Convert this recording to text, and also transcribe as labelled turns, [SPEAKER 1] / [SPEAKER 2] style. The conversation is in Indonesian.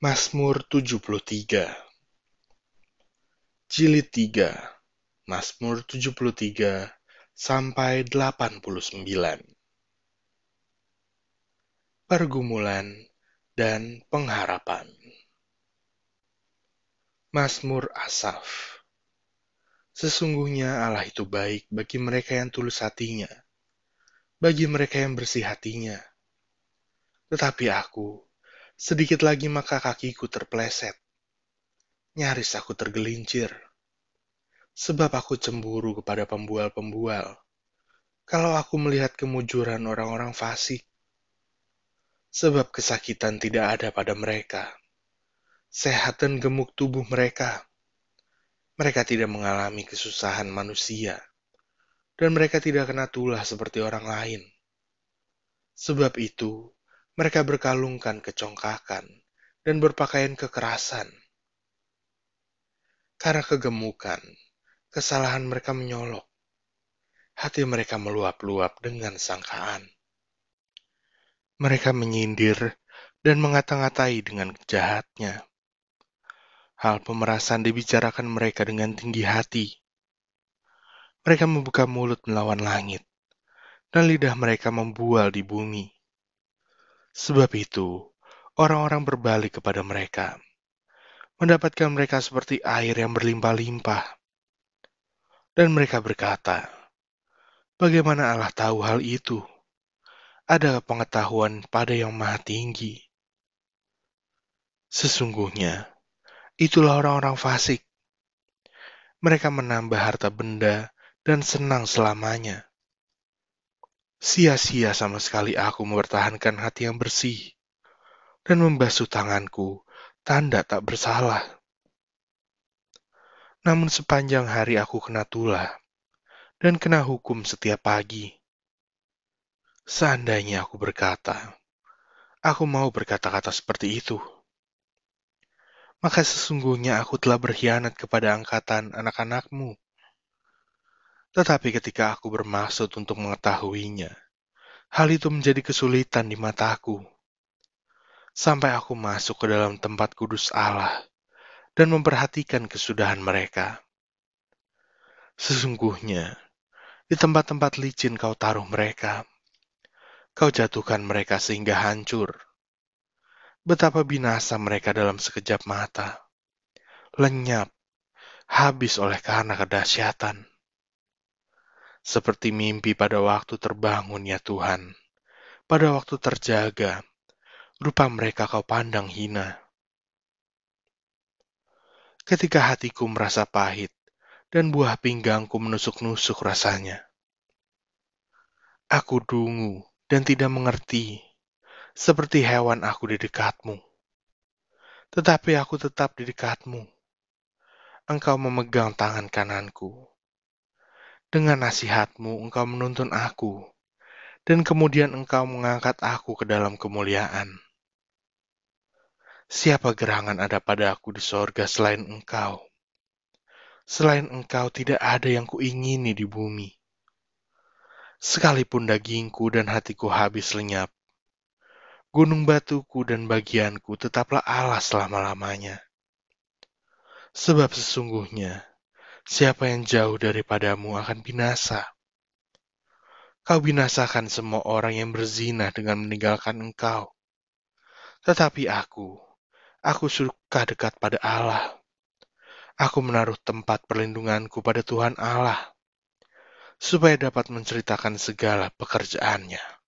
[SPEAKER 1] Mazmur 73 Jilid 3 Mazmur 73 sampai 89 Pergumulan dan pengharapan. Mazmur Asaf. Sesungguhnya Allah itu baik bagi mereka yang tulus hatinya, bagi mereka yang bersih hatinya. Tetapi aku, Sedikit lagi maka kakiku terpeleset. Nyaris aku tergelincir. Sebab aku cemburu kepada pembual-pembual. Kalau aku melihat kemujuran orang-orang fasik. Sebab kesakitan tidak ada pada mereka. Sehat dan gemuk tubuh mereka. Mereka tidak mengalami kesusahan manusia. Dan mereka tidak kena tulah seperti orang lain. Sebab itu, mereka berkalungkan kecongkakan dan berpakaian kekerasan. Karena kegemukan, kesalahan mereka menyolok. Hati mereka meluap-luap dengan sangkaan. Mereka menyindir dan mengata-ngatai dengan jahatnya. Hal pemerasan dibicarakan mereka dengan tinggi hati. Mereka membuka mulut melawan langit, dan lidah mereka membual di bumi. Sebab itu, orang-orang berbalik kepada mereka, mendapatkan mereka seperti air yang berlimpah-limpah. Dan mereka berkata, Bagaimana Allah tahu hal itu? Ada pengetahuan pada yang maha tinggi. Sesungguhnya, itulah orang-orang fasik. Mereka menambah harta benda dan senang selamanya Sia-sia sama sekali aku mempertahankan hati yang bersih dan membasuh tanganku, tanda tak bersalah. Namun sepanjang hari aku kena tulah dan kena hukum setiap pagi. Seandainya aku berkata, aku mau berkata-kata seperti itu. Maka sesungguhnya aku telah berkhianat kepada angkatan anak-anakmu tetapi ketika aku bermaksud untuk mengetahuinya, hal itu menjadi kesulitan di mataku. Sampai aku masuk ke dalam tempat kudus Allah dan memperhatikan kesudahan mereka. Sesungguhnya, di tempat-tempat licin kau taruh mereka. Kau jatuhkan mereka sehingga hancur. Betapa binasa mereka dalam sekejap mata. Lenyap, habis oleh karena kedahsyatan seperti mimpi pada waktu terbangun ya Tuhan. Pada waktu terjaga, rupa mereka kau pandang hina. Ketika hatiku merasa pahit, dan buah pinggangku menusuk-nusuk rasanya. Aku dungu dan tidak mengerti, seperti hewan aku di dekatmu. Tetapi aku tetap di dekatmu. Engkau memegang tangan kananku dengan nasihatmu engkau menuntun aku, dan kemudian engkau mengangkat aku ke dalam kemuliaan. Siapa gerangan ada pada aku di sorga selain engkau? Selain engkau tidak ada yang kuingini di bumi. Sekalipun dagingku dan hatiku habis lenyap, gunung batuku dan bagianku tetaplah Allah selama-lamanya. Sebab sesungguhnya, Siapa yang jauh daripadamu akan binasa. Kau binasakan semua orang yang berzina dengan meninggalkan engkau. Tetapi aku, aku suka dekat pada Allah. Aku menaruh tempat perlindunganku pada Tuhan Allah, supaya dapat menceritakan segala pekerjaannya.